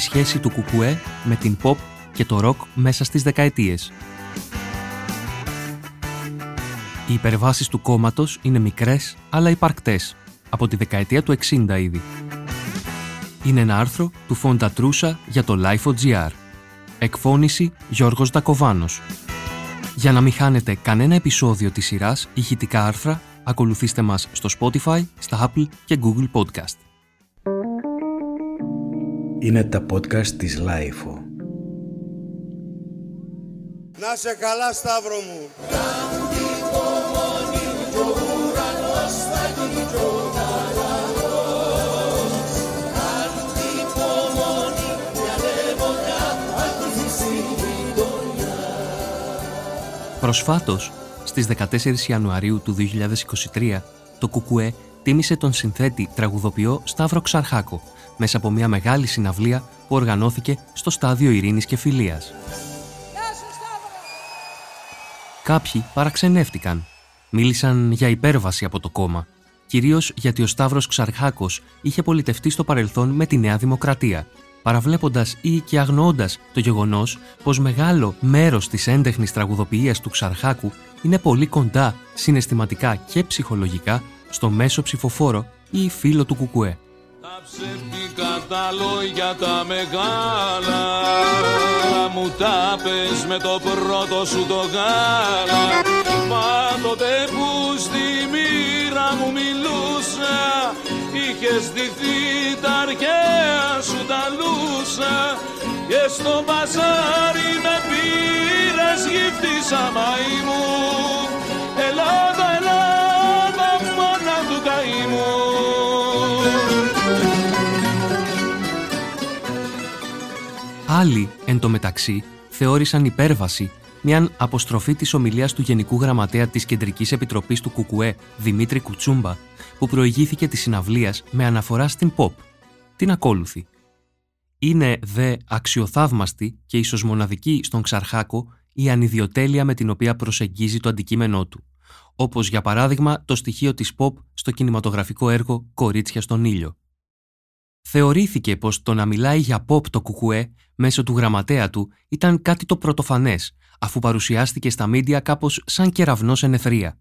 σχέση του κουκουέ με την pop και το rock μέσα στις δεκαετίες. Οι υπερβάσεις του κόμματος είναι μικρές αλλά υπαρκτές, από τη δεκαετία του 60 ήδη. Είναι ένα άρθρο του Φόντα Τρούσα για το Life.gr. Εκφώνηση Γιώργος Δακοβάνος. Για να μην χάνετε κανένα επεισόδιο της σειράς ηχητικά άρθρα, ακολουθήστε μας στο Spotify, στα Apple και Google Podcast. Είναι τα podcast της Lifeo. Να σε καλά Σταύρο μου. Προσφάτως, στις 14 Ιανουαρίου του 2023, το Κουκουέ τίμησε τον συνθέτη τραγουδοποιό Σταύρο Ξαρχάκο μέσα από μια μεγάλη συναυλία που οργανώθηκε στο Στάδιο Ειρήνης και Φιλίας. Κάποιοι παραξενεύτηκαν. Μίλησαν για υπέρβαση από το κόμμα. Κυρίως γιατί ο Σταύρος Ξαρχάκος είχε πολιτευτεί στο παρελθόν με τη Νέα Δημοκρατία παραβλέποντας ή και αγνοώντας το γεγονός πως μεγάλο μέρος της έντεχνης τραγουδοποιίας του Ξαρχάκου είναι πολύ κοντά συναισθηματικά και ψυχολογικά στο μέσο ψηφοφόρο ή φίλο του Κουκουέ. Τα ψεύτικα τα λόγια τα μεγάλα. Μου τα πες με το πρώτο σου το γάλα. Μα τότε που στη μοίρα μου μιλούσα Είχες ντυθεί τα αρχαία σου τα λούσα. Και στο μπαζάρι με πήρες γύφτησα μαϊμού. Ελλάδα, Ελλάδα, Άλλοι, εν τω μεταξύ, θεώρησαν υπέρβαση μια αποστροφή της ομιλίας του Γενικού Γραμματέα της Κεντρικής Επιτροπής του Κουκουέ, Δημήτρη Κουτσούμπα, που προηγήθηκε της συναυλίας με αναφορά στην pop. Την ακόλουθη. Είναι δε αξιοθαύμαστη και ίσως μοναδική στον Ξαρχάκο η ανιδιοτέλεια με την οποία προσεγγίζει το αντικείμενό του, όπως για παράδειγμα το στοιχείο της pop στο κινηματογραφικό έργο «Κορίτσια στον ήλιο». Θεωρήθηκε πως το να μιλάει για pop το κουκουέ μέσω του γραμματέα του ήταν κάτι το πρωτοφανές, αφού παρουσιάστηκε στα μίντια κάπως σαν κεραυνός εν ευθρία.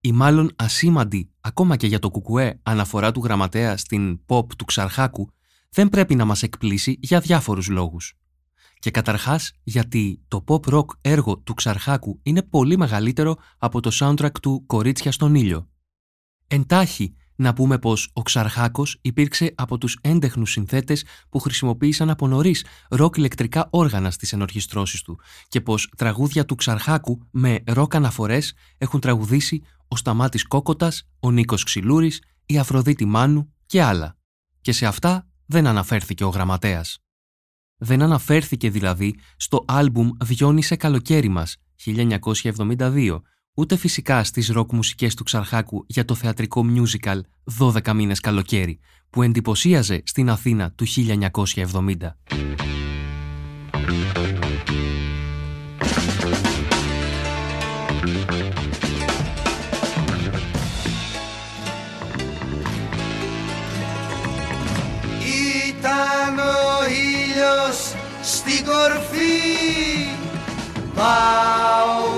Η μάλλον ασήμαντη, ακόμα και για το κουκουέ, αναφορά του γραμματέα στην pop του Ξαρχάκου δεν πρέπει να μας εκπλήσει για διάφορους λόγους. Και καταρχάς γιατί το pop rock έργο του Ξαρχάκου είναι πολύ μεγαλύτερο από το soundtrack του «Κορίτσια στον ήλιο». Εντάχει, να πούμε πως ο Ξαρχάκος υπήρξε από τους έντεχνους συνθέτες που χρησιμοποίησαν από νωρίς ροκ ηλεκτρικά όργανα στις ενορχιστρώσεις του και πως τραγούδια του Ξαρχάκου με ροκ αναφορές έχουν τραγουδήσει ο Σταμάτης Κόκοτας, ο Νίκος Ξυλούρης, η Αφροδίτη Μάνου και άλλα. Και σε αυτά δεν αναφέρθηκε ο γραμματέας. Δεν αναφέρθηκε δηλαδή στο άλμπουμ «Βιώνει καλοκαίρι μας» 1972, ούτε φυσικά στις ροκ μουσικές του Ξαρχάκου για το θεατρικό musical «12 μήνες καλοκαίρι» που εντυπωσίαζε στην Αθήνα του 1970. Ήταν ο ήλιος στην κορφή Μα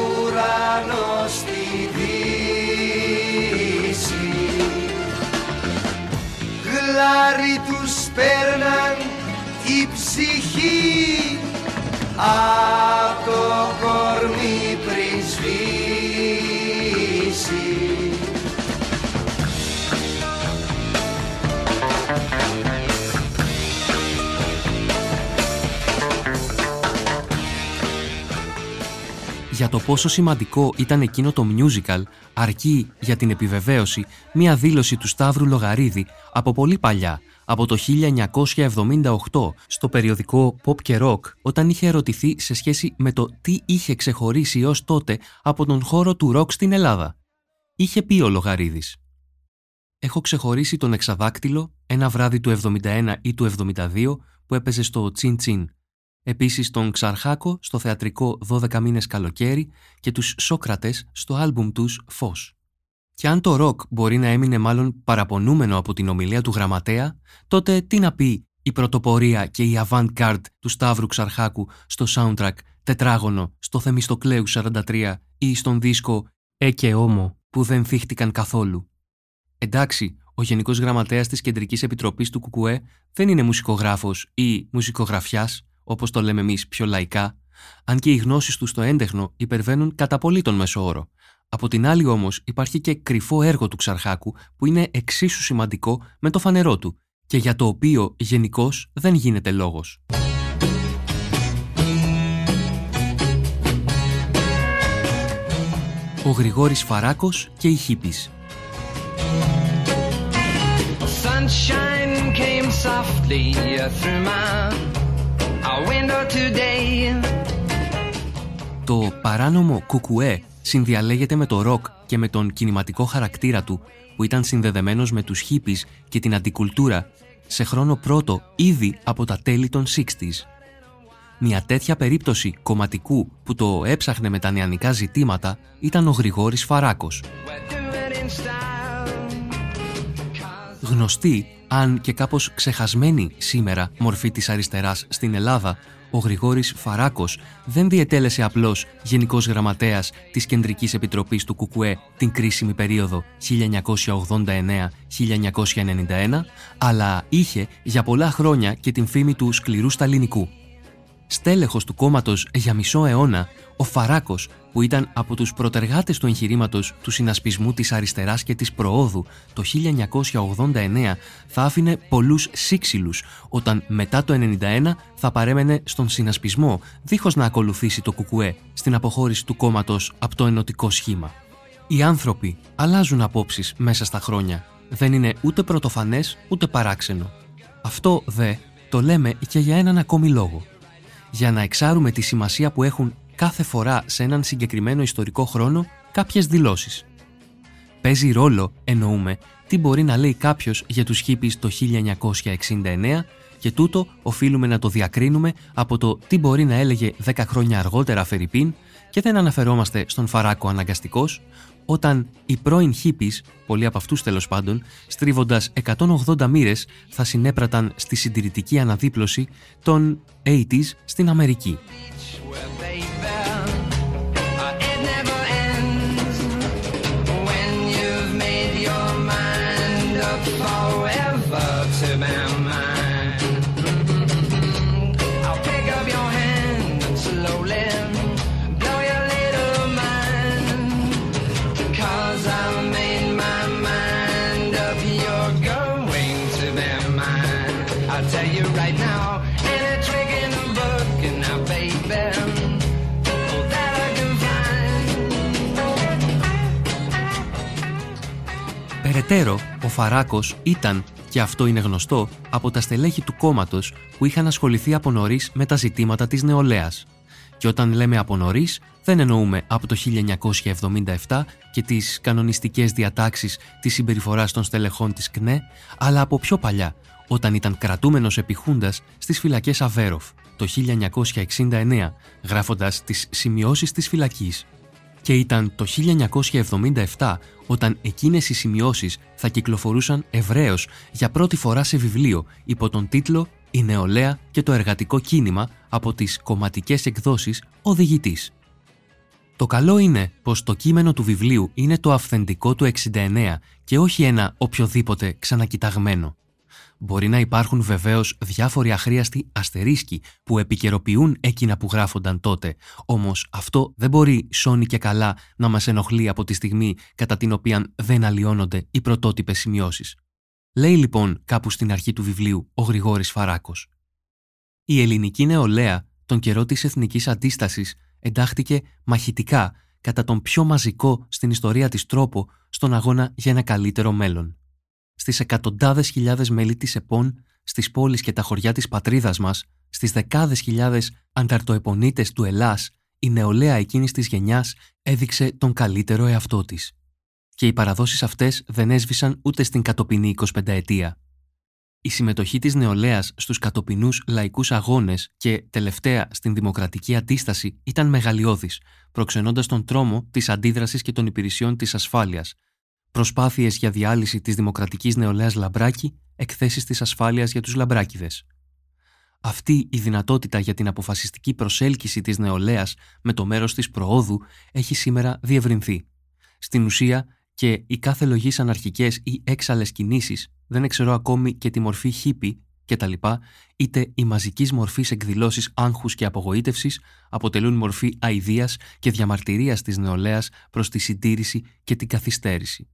Γλάρι τους παίρναν η ψυχή. Απ' το κορμί Για το πόσο σημαντικό ήταν εκείνο το musical, αρκεί για την επιβεβαίωση μία δήλωση του Σταύρου Λογαρίδη από πολύ παλιά, από το 1978, στο περιοδικό Pop και Rock, όταν είχε ερωτηθεί σε σχέση με το τι είχε ξεχωρίσει ως τότε από τον χώρο του rock στην Ελλάδα. Είχε πει ο Λογαρίδης «Έχω ξεχωρίσει τον Εξαδάκτυλο ένα βράδυ του 71 ή του 72 που έπαιζε στο Τσιν Τσιν Επίσης τον Ξαρχάκο στο θεατρικό 12 μήνες καλοκαίρι και τους Σόκρατες στο άλμπουμ τους «Φως». Και αν το ροκ μπορεί να έμεινε μάλλον παραπονούμενο από την ομιλία του γραμματέα, τότε τι να πει η πρωτοπορία και η avant-garde του Σταύρου Ξαρχάκου στο soundtrack «Τετράγωνο» στο Θεμιστοκλέου 43 ή στον δίσκο «Ε και όμο» που δεν θύχτηκαν καθόλου. Εντάξει, ο Γενικός Γραμματέας της Κεντρικής Επιτροπής του ΚΚΕ δεν είναι μουσικογράφος ή μουσικογραφιάς, όπως το λέμε εμείς πιο λαϊκά, αν και οι γνώσεις τους στο έντεχνο υπερβαίνουν κατά πολύ τον μέσο όρο. Από την άλλη όμως υπάρχει και κρυφό έργο του Ξαρχάκου που είναι εξίσου σημαντικό με το φανερό του και για το οποίο γενικώς δεν γίνεται λόγος. Ο Γρηγόρης Φαράκος και η Χίπης Το παράνομο κουκουέ συνδιαλέγεται με το ροκ και με τον κινηματικό χαρακτήρα του που ήταν συνδεδεμένος με τους χίπης και την αντικουλτούρα σε χρόνο πρώτο ήδη από τα τέλη των 60s. Μια τέτοια περίπτωση κομματικού που το έψαχνε με τα νεανικά ζητήματα ήταν ο Γρηγόρης Φαράκος. Γνωστή, αν και κάπως ξεχασμένη σήμερα μορφή της αριστεράς στην Ελλάδα, ο Γρηγόρης Φαράκος δεν διετέλεσε απλώς Γενικός Γραμματέας της Κεντρικής Επιτροπής του ΚΚΕ την κρίσιμη περίοδο 1989-1991, αλλά είχε για πολλά χρόνια και την φήμη του σκληρού σταλινικού στέλεχος του κόμματος για μισό αιώνα, ο Φαράκος, που ήταν από τους προτεργάτες του εγχειρήματος του συνασπισμού της αριστεράς και της προόδου το 1989, θα άφηνε πολλούς σύξυλους, όταν μετά το 1991 θα παρέμενε στον συνασπισμό, δίχως να ακολουθήσει το κουκουέ στην αποχώρηση του κόμματος από το ενωτικό σχήμα. Οι άνθρωποι αλλάζουν απόψεις μέσα στα χρόνια. Δεν είναι ούτε πρωτοφανές ούτε παράξενο. Αυτό δε το λέμε και για έναν ακόμη λόγο για να εξάρουμε τη σημασία που έχουν κάθε φορά σε έναν συγκεκριμένο ιστορικό χρόνο κάποιες δηλώσεις. Παίζει ρόλο, εννοούμε, τι μπορεί να λέει κάποιος για τους χίπης το 1969 και τούτο οφείλουμε να το διακρίνουμε από το τι μπορεί να έλεγε 10 χρόνια αργότερα Φερρυπίν και δεν αναφερόμαστε στον Φαράκο αναγκαστικός, όταν οι πρώην χίπης, πολλοί από αυτούς τέλος πάντων, στρίβοντας 180 μοίρες, θα συνέπραταν στη συντηρητική αναδίπλωση των 80s στην Αμερική. Περαιτέρω, ο Φαράκος ήταν, και αυτό είναι γνωστό, από τα στελέχη του κόμματος που είχαν ασχοληθεί από νωρίς με τα ζητήματα της νεολαίας. Και όταν λέμε από νωρίς, δεν εννοούμε από το 1977 και τις κανονιστικές διατάξεις της συμπεριφοράς των στελεχών της ΚΝΕ, αλλά από πιο παλιά, όταν ήταν κρατούμενος επιχούντας στις φυλακές Αβέροφ το 1969, γράφοντας τις σημειώσεις της φυλακής και ήταν το 1977 όταν εκείνες οι σημειώσεις θα κυκλοφορούσαν ευρέως για πρώτη φορά σε βιβλίο υπό τον τίτλο «Η νεολαία και το εργατικό κίνημα» από τις κομματικές εκδόσεις «Οδηγητής». Το καλό είναι πως το κείμενο του βιβλίου είναι το αυθεντικό του 69 και όχι ένα οποιοδήποτε ξανακοιταγμένο. Μπορεί να υπάρχουν βεβαίως διάφοροι αχρίαστοι αστερίσκοι που επικαιροποιούν εκείνα που γράφονταν τότε, όμως αυτό δεν μπορεί σώνει και καλά να μας ενοχλεί από τη στιγμή κατά την οποία δεν αλλοιώνονται οι πρωτότυπες σημειώσεις. Λέει λοιπόν κάπου στην αρχή του βιβλίου ο Γρηγόρης Φαράκος. Η ελληνική νεολαία τον καιρό της εθνικής αντίστασης εντάχθηκε μαχητικά κατά τον πιο μαζικό στην ιστορία της τρόπο στον αγώνα για ένα καλύτερο μέλλον στις εκατοντάδες χιλιάδες μέλη της ΕΠΟΝ, στις πόλεις και τα χωριά της πατρίδας μας, στις δεκάδες χιλιάδες ανταρτοεπονίτες του Ελλάς, η νεολαία εκείνης της γενιάς έδειξε τον καλύτερο εαυτό της. Και οι παραδόσεις αυτές δεν έσβησαν ούτε στην κατοπινή 25 ετία. Η συμμετοχή της νεολαίας στους κατοπινούς λαϊκούς αγώνες και τελευταία στην δημοκρατική αντίσταση ήταν μεγαλειώδης, προξενώντας τον τρόμο της αντίδρασης και των υπηρεσιών της ασφάλειας, Προσπάθειες για διάλυση της δημοκρατικής νεολαίας Λαμπράκη, εκθέσεις της ασφάλειας για τους Λαμπράκηδες. Αυτή η δυνατότητα για την αποφασιστική προσέλκυση της νεολαίας με το μέρος της προόδου έχει σήμερα διευρυνθεί. Στην ουσία και οι κάθε λογής αναρχικές ή έξαλες κινήσεις, δεν ξέρω ακόμη και τη μορφή χίπη κτλ., είτε οι μαζικής μορφής εκδηλώσεις άγχους και απογοήτευσης αποτελούν μορφή αηδίας και διαμαρτυρίας της νεολαίας προς τη συντήρηση και την καθυστέρηση.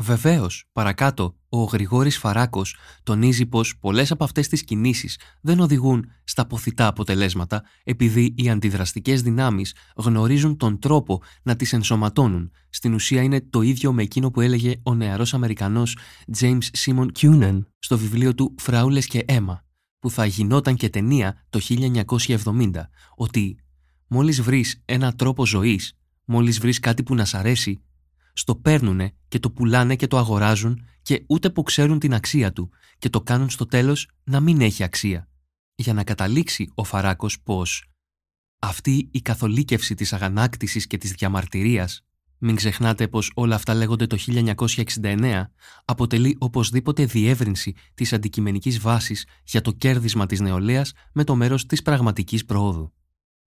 Βεβαίως, παρακάτω, ο Γρηγόρης Φαράκος τονίζει πως πολλές από αυτές τις κινήσεις δεν οδηγούν στα ποθητά αποτελέσματα επειδή οι αντιδραστικές δυνάμεις γνωρίζουν τον τρόπο να τις ενσωματώνουν. Στην ουσία είναι το ίδιο με εκείνο που έλεγε ο νεαρός Αμερικανός James Simon Cunan στο βιβλίο του Φράουλε και αίμα, που θα γινόταν και ταινία το 1970, ότι μόλις βρεις ένα τρόπο ζωής, μόλις βρεις κάτι που να σ' αρέσει, στο παίρνουνε και το πουλάνε και το αγοράζουν και ούτε που ξέρουν την αξία του και το κάνουν στο τέλος να μην έχει αξία. Για να καταλήξει ο Φαράκος πως αυτή η καθολίκευση της αγανάκτησης και της διαμαρτυρίας μην ξεχνάτε πως όλα αυτά λέγονται το 1969, αποτελεί οπωσδήποτε διεύρυνση της αντικειμενικής βάσης για το κέρδισμα της νεολαίας με το μέρος της πραγματικής προόδου.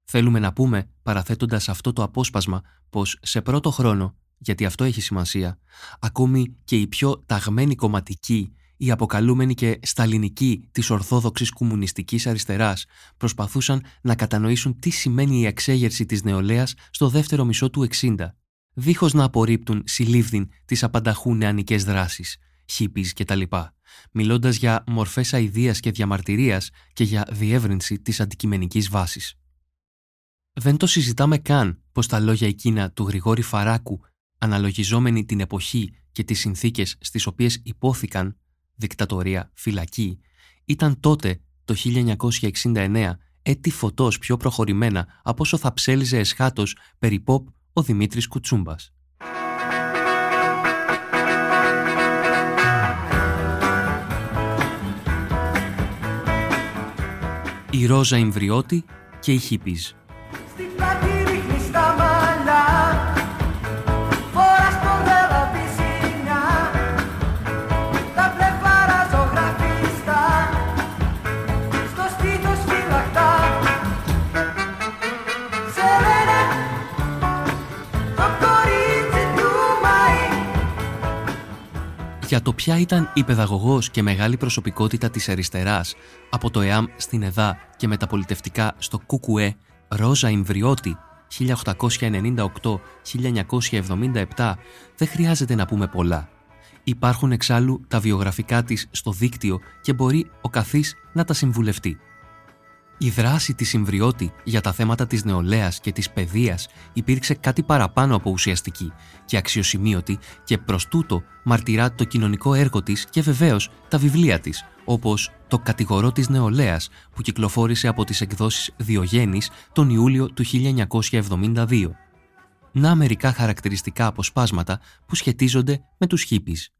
Θέλουμε να πούμε, παραθέτοντας αυτό το απόσπασμα, πως σε πρώτο χρόνο γιατί αυτό έχει σημασία, ακόμη και οι πιο ταγμένοι κομματικοί, οι αποκαλούμενοι και σταλινικοί της ορθόδοξης κομμουνιστικής αριστεράς, προσπαθούσαν να κατανοήσουν τι σημαίνει η εξέγερση της νεολαίας στο δεύτερο μισό του 60, δίχως να απορρίπτουν συλλήβδιν τις απανταχού νεανικές δράσεις, χίπης κτλ., μιλώντας για μορφές αηδίας και διαμαρτυρίας και για διεύρυνση της αντικειμενικής βάσης. Δεν το συζητάμε καν πως τα λόγια εκείνα του Γρηγόρη Φαράκου αναλογιζόμενοι την εποχή και τις συνθήκες στις οποίες υπόθηκαν δικτατορία, φυλακή, ήταν τότε το 1969 έτη φωτός πιο προχωρημένα από όσο θα ψέλιζε εσχάτως περί ποπ ο Δημήτρης Κουτσούμπας. Η Ρόζα Ιμβριώτη και η Χίπιζ. Για το ποια ήταν η παιδαγωγός και μεγάλη προσωπικότητα της αριστεράς από το ΕΑΜ στην ΕΔΑ και μεταπολιτευτικά στο ΚΚΕ Ρόζα Ιμβριώτη 1898-1977 δεν χρειάζεται να πούμε πολλά. Υπάρχουν εξάλλου τα βιογραφικά της στο δίκτυο και μπορεί ο καθής να τα συμβουλευτεί. Η δράση της Συμβριώτη για τα θέματα της νεολαίας και της παιδείας υπήρξε κάτι παραπάνω από ουσιαστική και αξιοσημείωτη και προς τούτο μαρτυρά το κοινωνικό έργο της και βεβαίως τα βιβλία της, όπως το «Κατηγορό της νεολαίας» που κυκλοφόρησε από τις εκδόσεις Διογέννης τον Ιούλιο του 1972. Να μερικά χαρακτηριστικά αποσπάσματα που σχετίζονται με τους χίπης.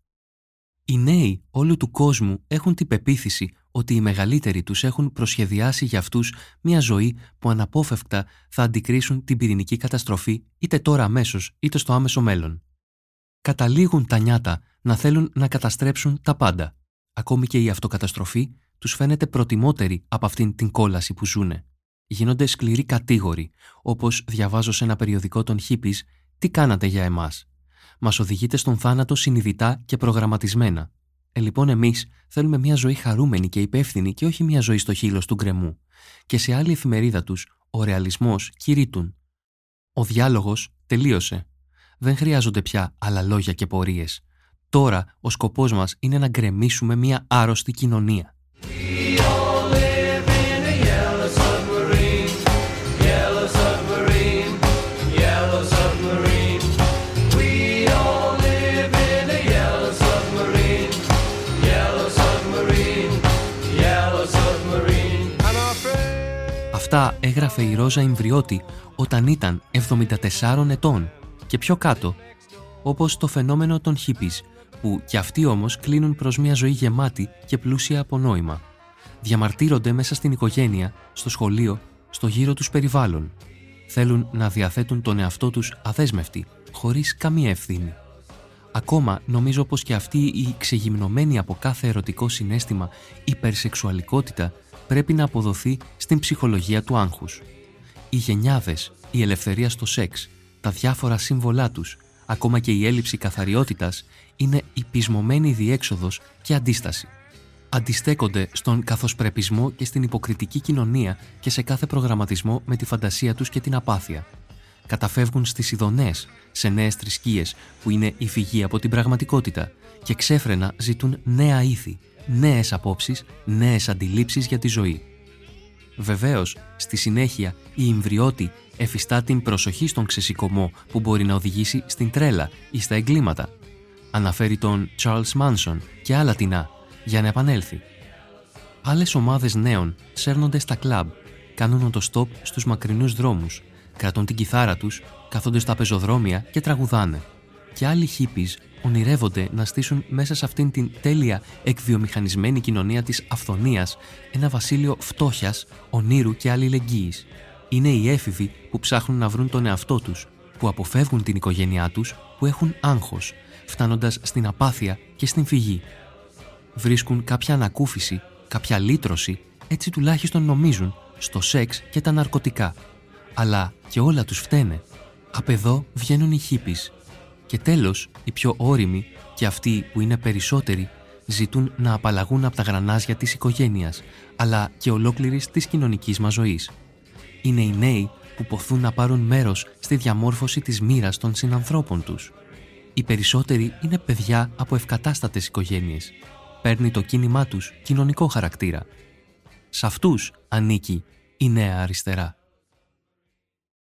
Οι νέοι όλου του κόσμου έχουν την πεποίθηση ότι οι μεγαλύτεροι τους έχουν προσχεδιάσει για αυτούς μια ζωή που αναπόφευκτα θα αντικρίσουν την πυρηνική καταστροφή είτε τώρα αμέσως είτε στο άμεσο μέλλον. Καταλήγουν τα νιάτα να θέλουν να καταστρέψουν τα πάντα. Ακόμη και η αυτοκαταστροφή τους φαίνεται προτιμότερη από αυτήν την κόλαση που ζούνε. Γίνονται σκληροί κατήγοροι, όπως διαβάζω σε ένα περιοδικό των Χίπης «Τι κάνατε για εμάς» μας οδηγείτε στον θάνατο συνειδητά και προγραμματισμένα. Ε, λοιπόν, εμείς θέλουμε μια ζωή χαρούμενη και υπεύθυνη και όχι μια ζωή στο χείλος του γκρεμού. Και σε άλλη εφημερίδα τους, ο ρεαλισμός κηρύττουν. Ο διάλογος τελείωσε. Δεν χρειάζονται πια άλλα λόγια και πορείες. Τώρα ο σκοπός μας είναι να γκρεμίσουμε μια άρρωστη κοινωνία. Αυτά έγραφε η Ρόζα Ιμβριώτη όταν ήταν 74 ετών και πιο κάτω, όπως το φαινόμενο των χίπης, που κι αυτοί όμως κλείνουν προς μια ζωή γεμάτη και πλούσια από νόημα. Διαμαρτύρονται μέσα στην οικογένεια, στο σχολείο, στο γύρο τους περιβάλλον. Θέλουν να διαθέτουν τον εαυτό τους αδέσμευτοι, χωρίς καμία ευθύνη. Ακόμα νομίζω πως και αυτή η ξεγυμνωμένη από κάθε ερωτικό συνέστημα υπερσεξουαλικότητα πρέπει να αποδοθεί στην ψυχολογία του άγχους. Οι γενιάδες, η ελευθερία στο σεξ, τα διάφορα σύμβολά τους, ακόμα και η έλλειψη καθαριότητας, είναι η πεισμωμένη διέξοδος και αντίσταση. Αντιστέκονται στον καθοσπρεπισμό και στην υποκριτική κοινωνία και σε κάθε προγραμματισμό με τη φαντασία τους και την απάθεια. Καταφεύγουν στις ειδονές, σε νέες θρησκείες που είναι η φυγή από την πραγματικότητα και ξέφρενα ζητούν νέα ήθη, νέες απόψεις, νέες αντιλήψεις για τη ζωή. Βεβαίως, στη συνέχεια η Ιμβριώτη εφιστά την προσοχή στον ξεσηκωμό που μπορεί να οδηγήσει στην τρέλα ή στα εγκλήματα. Αναφέρει τον Charles Manson και άλλα τεινά για να επανέλθει. Άλλες ομάδες νέων σέρνονται στα κλαμπ, κάνουν το στόπ στους μακρινούς δρόμους, κρατούν την κιθάρα τους, κάθονται στα πεζοδρόμια και τραγουδάνε. Και άλλοι hippies ονειρεύονται να στήσουν μέσα σε αυτήν την τέλεια εκβιομηχανισμένη κοινωνία της αυθονίας ένα βασίλειο φτώχειας, ονείρου και αλληλεγγύης. Είναι οι έφηβοι που ψάχνουν να βρουν τον εαυτό τους, που αποφεύγουν την οικογένειά τους, που έχουν άγχος, φτάνοντας στην απάθεια και στην φυγή. Βρίσκουν κάποια ανακούφιση, κάποια λύτρωση, έτσι τουλάχιστον νομίζουν, στο σεξ και τα ναρκωτικά. Αλλά και όλα τους φταίνε. Απ' εδώ βγαίνουν οι χίπεις και τέλος, οι πιο όριμοι και αυτοί που είναι περισσότεροι ζητούν να απαλλαγούν από τα γρανάζια της οικογένειας, αλλά και ολόκληρης της κοινωνικής μας ζωής. Είναι οι νέοι που ποθούν να πάρουν μέρος στη διαμόρφωση της μοίρας των συνανθρώπων τους. Οι περισσότεροι είναι παιδιά από ευκατάστατες οικογένειες. Παίρνει το κίνημά τους κοινωνικό χαρακτήρα. Σε αυτούς ανήκει η νέα αριστερά.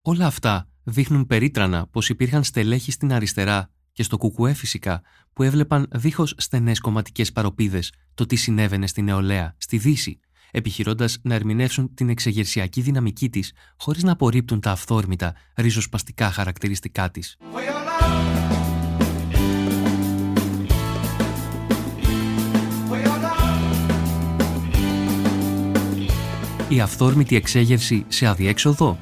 Όλα αυτά δείχνουν περίτρανα πως υπήρχαν στελέχοι στην αριστερά και στο κουκουέ φυσικά που έβλεπαν δίχως στενές κομματικές παροπίδες το τι συνέβαινε στη νεολαία, στη Δύση, επιχειρώντας να ερμηνεύσουν την εξεγερσιακή δυναμική της χωρίς να απορρίπτουν τα αυθόρμητα, ριζοσπαστικά χαρακτηριστικά της. Η αυθόρμητη εξέγερση σε αδιέξοδο;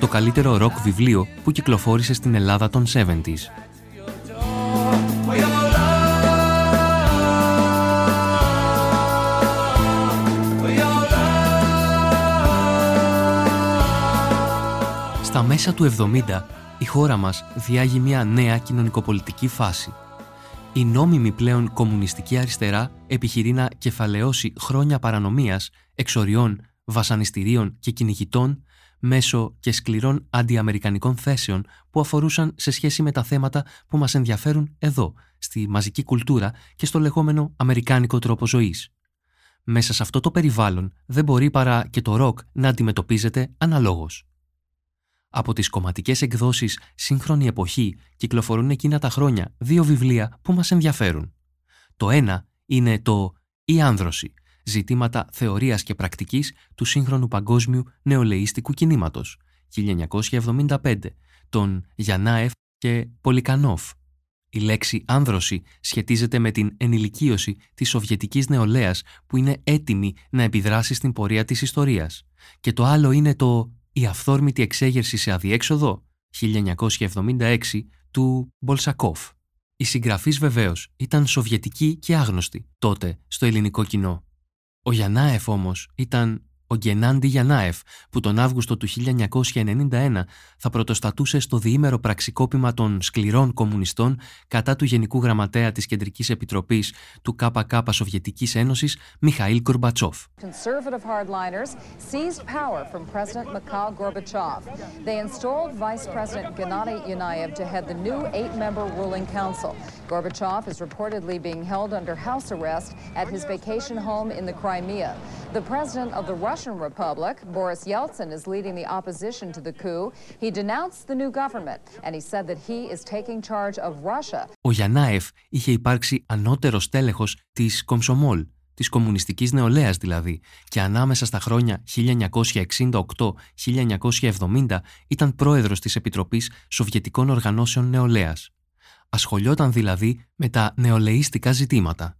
Το καλύτερο ροκ βιβλίο που κυκλοφόρησε στην Ελλάδα των 70s. Στα μέσα του 70, η χώρα μας διάγει μια νέα κοινωνικοπολιτική φάση. Η νόμιμη πλέον κομμουνιστική αριστερά επιχειρεί να κεφαλαιώσει χρόνια παρανομίας, εξοριών, βασανιστήριων και κυνηγητών μέσω και σκληρών αντιαμερικανικών θέσεων που αφορούσαν σε σχέση με τα θέματα που μας ενδιαφέρουν εδώ, στη μαζική κουλτούρα και στο λεγόμενο αμερικάνικο τρόπο ζωής. Μέσα σε αυτό το περιβάλλον δεν μπορεί παρά και το ροκ να αντιμετωπίζεται αναλόγως. Από τις κομματικές εκδόσεις «Σύγχρονη εποχή» κυκλοφορούν εκείνα τα χρόνια δύο βιβλία που μας ενδιαφέρουν. Το ένα είναι το «Η άνδρωση» ζητήματα θεωρίας και πρακτικής του σύγχρονου παγκόσμιου νεολαίστικου κινήματος 1975 των Γιανάεφ και Πολικανόφ. Η λέξη άνδρωση σχετίζεται με την ενηλικίωση της σοβιετικής νεολαίας που είναι έτοιμη να επιδράσει στην πορεία της ιστορίας. Και το άλλο είναι το «Η αυθόρμητη εξέγερση σε αδιέξοδο» 1976 του Μπολσακόφ. Η συγγραφής βεβαίως ήταν σοβιετική και άγνωστη τότε στο ελληνικό κοινό. Ο Γιαννάεφ όμως ήταν ο Γενάντι Γιαννάεφ, που τον Αύγουστο του 1991 θα πρωτοστατούσε στο διήμερο πραξικόπημα των σκληρών κομμουνιστών κατά του Γενικού Γραμματέα της κεντρικής επιτροπής του ΚΚΚ σοβιετικής ένωσης Μιχαήλ Γκορμπατσόφ. Οι κονσέρβοι χάρτλαιντε έχουν κρατήσει το πλήρωμα από τον πρόεδρο Μακάο Γκορμπατσόφ. Έχουν ενστρώψει τον πρόεδρο Γενάντι Γιαννάεφ για το Russian Republic, Boris Yeltsin, is leading the opposition to the coup. He denounced the new government and he said that he is taking charge of Russia. Ο Γιαννάεφ είχε υπάρξει ανώτερος τέλεχος της Κομσομόλ, της κομμουνιστικής νεολαίας δηλαδή, και ανάμεσα στα χρόνια 1968-1970 ήταν πρόεδρος της Επιτροπής Σοβιετικών Οργανώσεων Νεολαίας. Ασχολιόταν δηλαδή με τα νεολαίστικα ζητήματα.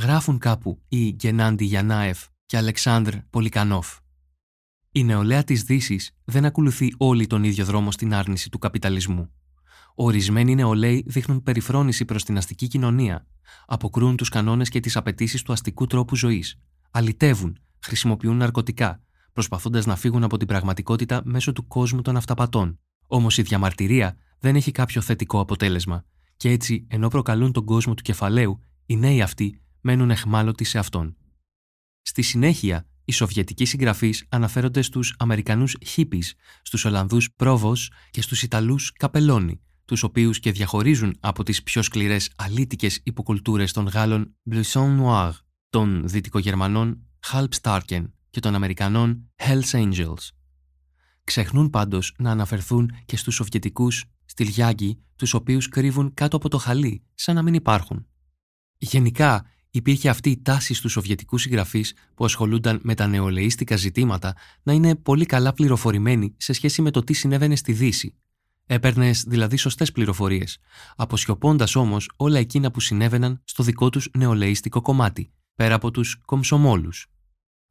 Γράφουν κάπου οι Γκενάντι Γιαννάεφ και Αλεξάνδρ Πολικανόφ. Η νεολαία της δύσης δεν ακολουθεί όλη τον ίδιο δρόμο στην άρνηση του καπιταλισμού. Ορισμένοι νεολαίοι δείχνουν περιφρόνηση προς την αστική κοινωνία. Αποκρούν τους κανόνες και τις απαιτήσεις του αστικού τρόπου ζωής. Αλυτεύουν, χρησιμοποιούν ναρκωτικά, προσπαθώντας να φύγουν από την πραγματικότητα μέσω του κόσμου των αυταπατών. Όμως η διαμαρτυρία δεν έχει κάποιο θετικό αποτέλεσμα, και έτσι, ενώ προκαλούν τον κόσμο του κεφαλαίου, οι νέοι αυτοί μένουν εχμάλωτοι σε αυτόν. Στη συνέχεια, οι Σοβιετικοί συγγραφείς αναφέρονται στους Αμερικανούς Χίπη, στους Ολλανδούς Πρόβος και στους Ιταλούς Καπελόνι, τους οποίους και διαχωρίζουν από τις πιο σκληρές αλήτικες υποκουλτούρες των Γάλλων Blouson Noir, των Δυτικογερμανών Halbstarken και των Αμερικανών Hells Angels. Ξεχνούν πάντως να αναφερθούν και στους Σοβιετικούς στυλιάγκοι, τους οποίους κρύβουν κάτω από το χαλί, σαν να μην υπάρχουν. Γενικά, υπήρχε αυτή η τάση στους Σοβιετικούς συγγραφείς που ασχολούνταν με τα νεολαίστικα ζητήματα να είναι πολύ καλά πληροφορημένοι σε σχέση με το τι συνέβαινε στη Δύση. Έπαιρνες δηλαδή σωστές πληροφορίες, αποσιωπώντας όμως όλα εκείνα που συνέβαιναν στο δικό τους νεολαίστικο κομμάτι, πέρα από τους κομψομόλους.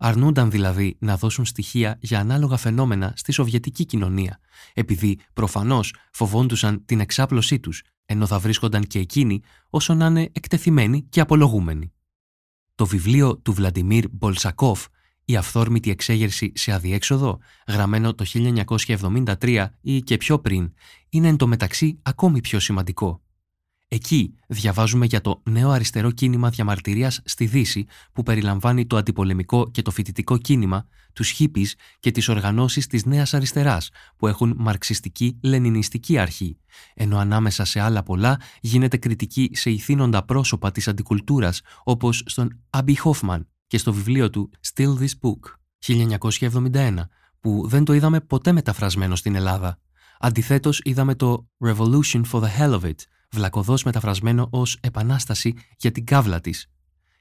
Αρνούνταν δηλαδή να δώσουν στοιχεία για ανάλογα φαινόμενα στη Σοβιετική κοινωνία, επειδή προφανώς φοβόντουσαν την εξάπλωσή τους, ενώ θα βρίσκονταν και εκείνοι όσο να είναι εκτεθειμένοι και απολογούμενοι. Το βιβλίο του Βλαντιμίρ Μπολσακόφ «Η αυθόρμητη εξέγερση σε αδιέξοδο», γραμμένο το 1973 ή και πιο πριν, είναι εν τω μεταξύ ακόμη πιο σημαντικό. Εκεί διαβάζουμε για το νέο αριστερό κίνημα διαμαρτυρίας στη Δύση που περιλαμβάνει το αντιπολεμικό και το φοιτητικό κίνημα, τους χίπης και τις οργανώσεις της νέας αριστεράς που έχουν μαρξιστική-λενινιστική αρχή, ενώ ανάμεσα σε άλλα πολλά γίνεται κριτική σε ηθήνοντα πρόσωπα της αντικουλτούρας όπως στον Άμπι Χόφμαν και στο βιβλίο του «Still This Book» 1971 που δεν το είδαμε ποτέ μεταφρασμένο στην Ελλάδα. Αντιθέτως είδαμε το «Revolution for the Hell of It» βλακοδός μεταφρασμένο ως «επανάσταση για την κάβλα της».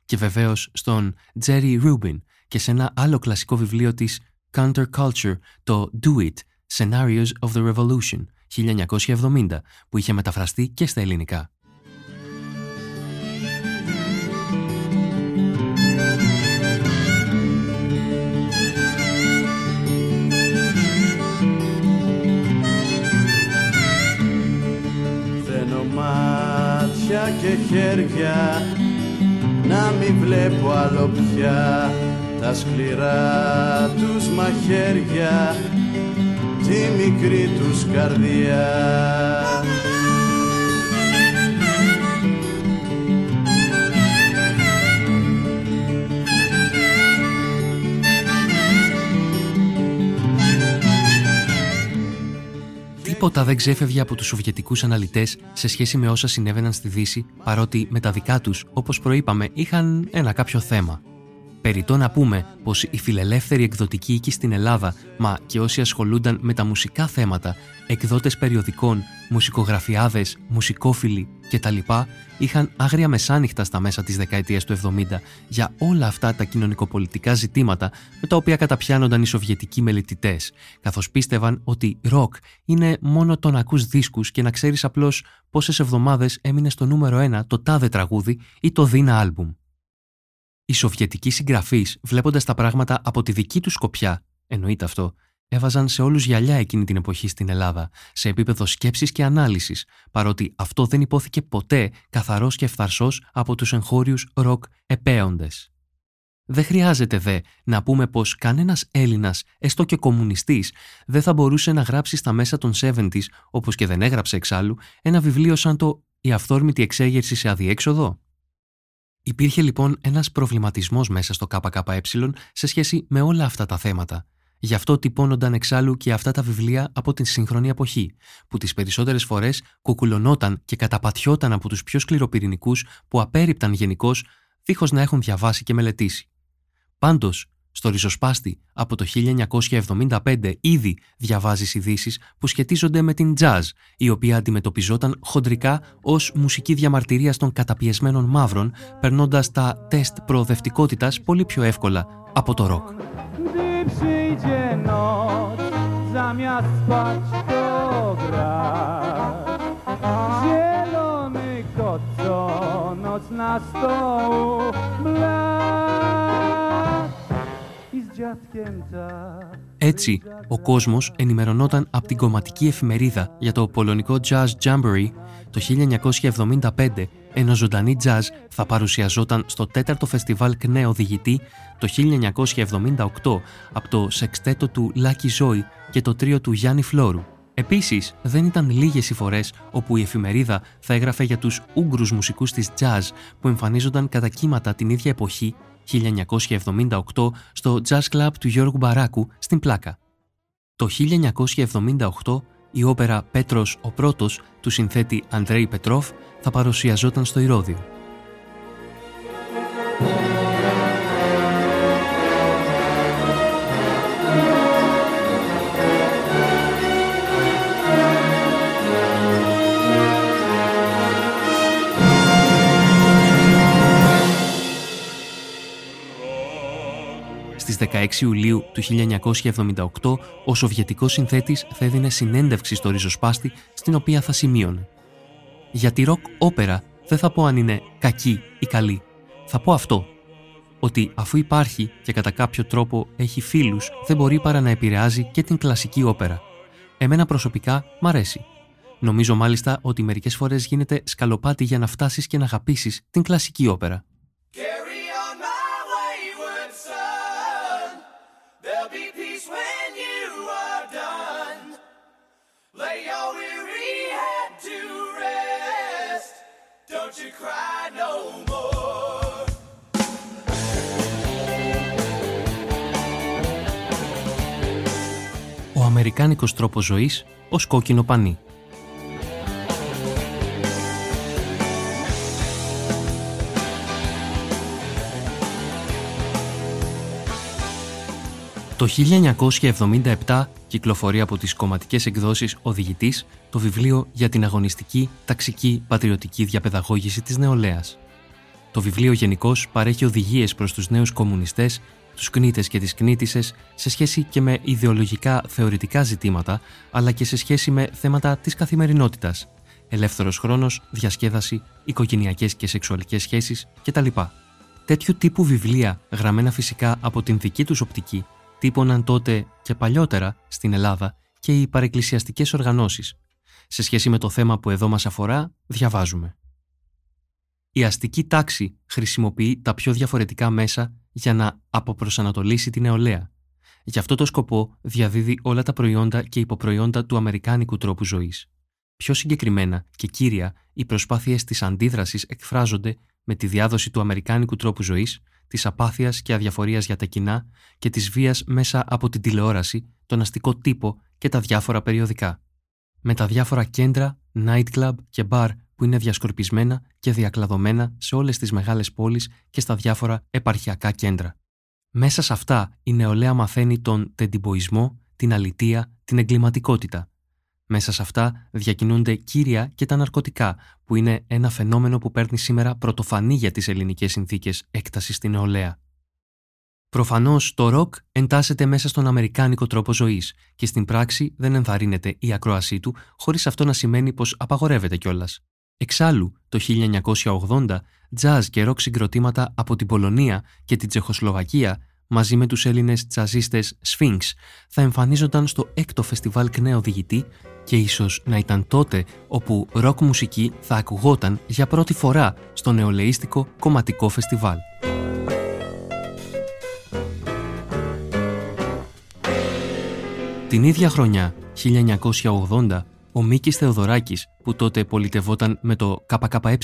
Και βεβαίως στον Jerry Rubin και σε ένα άλλο κλασικό βιβλίο της Counterculture, το Do It, Scenarios of the Revolution, 1970, που είχε μεταφραστεί και στα ελληνικά. Χέρια να μην βλέπω άλλο πια τα σκληρά τους μαχαίρια τη μικρή τους καρδιά. Τίποτα δεν ξέφευγε από τους Σοβιετικούς αναλυτές σε σχέση με όσα συνέβαιναν στη Δύση, παρότι με τα δικά τους, όπως προείπαμε, είχαν ένα κάποιο θέμα. Περιτώ να πούμε πως οι φιλελεύθεροι εκδοτικοί οίκοι στην Ελλάδα, μα και όσοι ασχολούνταν με τα μουσικά θέματα, εκδότες περιοδικών, μουσικογραφιάδες, μουσικόφιλοι κτλ., είχαν άγρια μεσάνυχτα στα μέσα της δεκαετίας του 70 για όλα αυτά τα κοινωνικοπολιτικά ζητήματα με τα οποία καταπιάνονταν οι Σοβιετικοί μελετητές, καθώς πίστευαν ότι ροκ είναι μόνο το να ακούς δίσκους και να ξέρεις απλώς πόσες εβδομάδες έμεινε στο νούμερο 1 το τάδε τραγούδι ή το δίνα άλμπουμ. Οι Σοβιετικοί συγγραφεί, βλέποντας τα πράγματα από τη δική του σκοπιά, εννοείται αυτό, έβαζαν σε όλους γυαλιά εκείνη την εποχή στην Ελλάδα, σε επίπεδο σκέψης και ανάλυσης, παρότι αυτό δεν υπόθηκε ποτέ καθαρός και ευθαρσό από τους εγχώριους ροκ επέοντες. Δεν χρειάζεται δε να πούμε πως κανένας Έλληνας, έστω και κομμουνιστής, δεν θα μπορούσε να γράψει στα μέσα των 70s, όπως και δεν έγραψε εξάλλου, ένα βιβλίο σαν το Η αυθόρμητη εξέγερση σε αδιέξοδο. Υπήρχε λοιπόν ένας προβληματισμός μέσα στο ΚΚΕ σε σχέση με όλα αυτά τα θέματα. Γι' αυτό τυπώνονταν εξάλλου και αυτά τα βιβλία από την σύγχρονη εποχή, που τις περισσότερες φορές κουκουλωνόταν και καταπατιόταν από τους πιο σκληροπυρηνικούς που απέρριπταν γενικώς, δίχως να έχουν διαβάσει και μελετήσει. Πάντως, στο ριζοσπάστη από το 1975 ήδη διαβάζεις ειδήσεις που σχετίζονται με την jazz, η οποία αντιμετωπιζόταν χοντρικά ως μουσική διαμαρτυρία των καταπιεσμένων μαύρων, περνώντας τα τεστ προοδευτικότητας πολύ πιο εύκολα από το ροκ. Έτσι, ο κόσμος ενημερωνόταν από την κομματική εφημερίδα για το πολωνικό Jazz Jamboree το 1975, ενώ ζωντανή jazz θα παρουσιαζόταν στο τέταρτο φεστιβάλ ΚΝΕ Οδηγητή το 1978 από το σεξτέτο του Λάκη Ζόη και το τρίο του Γιάννη Φλόρου. Επίσης, δεν ήταν λίγες οι φορές όπου η εφημερίδα θα έγραφε για τους Ούγγρους μουσικούς της jazz που εμφανίζονταν κατά κύματα την ίδια εποχή 1978 στο Jazz Club του Γιώργου Μπαράκου στην Πλάκα. Το 1978 η όπερα «Πέτρος ο πρώτος» του συνθέτη Ανδρέη Πετρόφ θα παρουσιαζόταν στο Ηρώδιο. Στις 16 Ιουλίου του 1978, ο Σοβιετικός συνθέτης θα έδινε συνέντευξη στο ριζοσπάστη, στην οποία θα σημείωνε. Για τη ροκ όπερα δεν θα πω αν είναι κακή ή καλή. Θα πω αυτό. Ότι αφού υπάρχει και κατά κάποιο τρόπο έχει φίλους, δεν μπορεί παρά να επηρεάζει και την κλασική όπερα. Εμένα προσωπικά μ' αρέσει. Νομίζω μάλιστα ότι μερικές φορές γίνεται σκαλοπάτι για να φτάσεις και να αγαπήσεις την κλασική όπερα. Ο αμερικάνικος τρόπος ζωής ως κόκκινο πανί. Το 1977 κυκλοφορεί από τις κομματικές εκδόσεις «Οδηγητής» το βιβλίο για την αγωνιστική, ταξική, πατριωτική διαπαιδαγώγηση της νεολαίας. Το βιβλίο γενικώς παρέχει οδηγίες προς τους νέους κομμουνιστές, τους κνήτες και τις κνήτισες σε σχέση και με ιδεολογικά θεωρητικά ζητήματα, αλλά και σε σχέση με θέματα της καθημερινότητας, ελεύθερος χρόνος, διασκέδαση, οικογενειακές και σεξουαλικές σχέσεις κτλ. Τέτοιου τύπου βιβλία, γραμμένα φυσικά από την δική τους οπτική, τύπωναν τότε και παλιότερα στην Ελλάδα και οι παρεκκλησιαστικές οργανώσεις. Σε σχέση με το θέμα που εδώ μας αφορά, διαβάζουμε. Η αστική τάξη χρησιμοποιεί τα πιο διαφορετικά μέσα για να αποπροσανατολίσει την νεολαία. Γι' αυτό το σκοπό διαδίδει όλα τα προϊόντα και υποπροϊόντα του αμερικάνικου τρόπου ζωής. Πιο συγκεκριμένα και κύρια, οι προσπάθειες της αντίδρασης εκφράζονται με τη διάδοση του αμερικάνικου τρόπου ζωής της απάθειας και αδιαφορίας για τα κοινά και της βίας μέσα από την τηλεόραση, τον αστικό τύπο και τα διάφορα περιοδικά. Με τα διάφορα κέντρα, nightclub και bar που είναι διασκορπισμένα και διακλαδωμένα σε όλες τις μεγάλες πόλεις και στα διάφορα επαρχιακά κέντρα. Μέσα σε αυτά η νεολαία μαθαίνει τον τεντιμποϊσμό, την αλητεία, την εγκληματικότητα, μέσα σε αυτά διακινούνται κύρια και τα ναρκωτικά, που είναι ένα φαινόμενο που παίρνει σήμερα πρωτοφανή για τις ελληνικές συνθήκες έκτασης στην νεολαία. Προφανώς το ροκ εντάσσεται μέσα στον αμερικάνικο τρόπο ζωής και στην πράξη δεν ενθαρρύνεται η ακρόασή του, χωρίς αυτό να σημαίνει πως απαγορεύεται κιόλας. Εξάλλου, το 1980, jazz και ροκ συγκροτήματα από την Πολωνία και την Τσεχοσλοβακία μαζί με τους Έλληνες τζαζίστες Sphinx θα εμφανίζονταν στο έκτο φεστιβάλ ΚΝΕ Οδηγητή και ίσως να ήταν τότε όπου ροκ μουσική θα ακουγόταν για πρώτη φορά στο νεολαίστικο κομματικό φεστιβάλ. Την ίδια χρονιά, 1980, ο Μίκης Θεοδωράκης, που τότε πολιτευόταν με το ΚΚΕ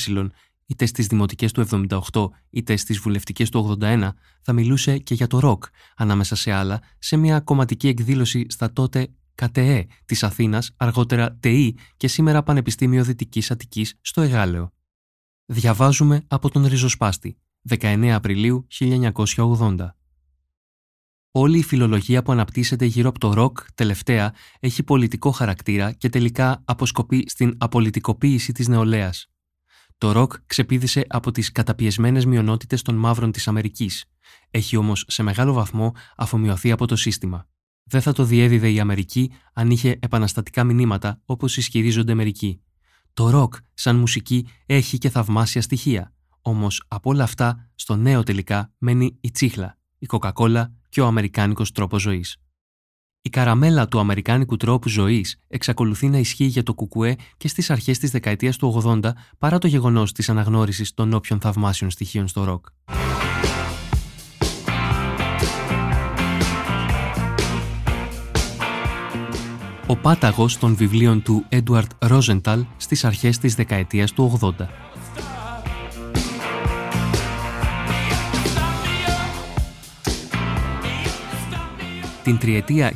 είτε στις δημοτικές του 78 είτε στις βουλευτικές του 81, θα μιλούσε και για το ροκ, ανάμεσα σε άλλα, σε μια κομματική εκδήλωση στα τότε ΚΑΤΕΕ της Αθήνας, αργότερα ΤΕΗ και σήμερα Πανεπιστήμιο Δυτικής Αττικής στο Εγάλεο. Διαβάζουμε από τον Ριζοσπάστη, 19 Απριλίου 1980. Όλη η φιλολογία που αναπτύσσεται γύρω από το ροκ τελευταία έχει πολιτικό χαρακτήρα και τελικά αποσκοπεί στην αποπολιτικοποίηση της νεολαίας. Το ροκ ξεπίδησε από τις καταπιεσμένες μειονότητες των μαύρων της Αμερικής. Έχει όμως σε μεγάλο βαθμό αφομοιωθεί από το σύστημα. Δεν θα το διέδιδε η Αμερική αν είχε επαναστατικά μηνύματα όπως ισχυρίζονται μερικοί. Το ροκ σαν μουσική έχει και θαυμάσια στοιχεία. Όμως από όλα αυτά στο νέο τελικά μένει η τσίχλα, η κοκακόλα και ο αμερικάνικος τρόπος ζωής. Η καραμέλα του αμερικάνικου τρόπου ζωής εξακολουθεί να ισχύει για το κουκουέ και στις αρχές της δεκαετίας του 80 παρά το γεγονός της αναγνώρισης των όποιων θαυμάσιων στοιχείων στο ροκ. ο πάταγος των βιβλίων του Έντουαρτ Ρόζενταλ στις αρχές της δεκαετίας του 80. Την τριετία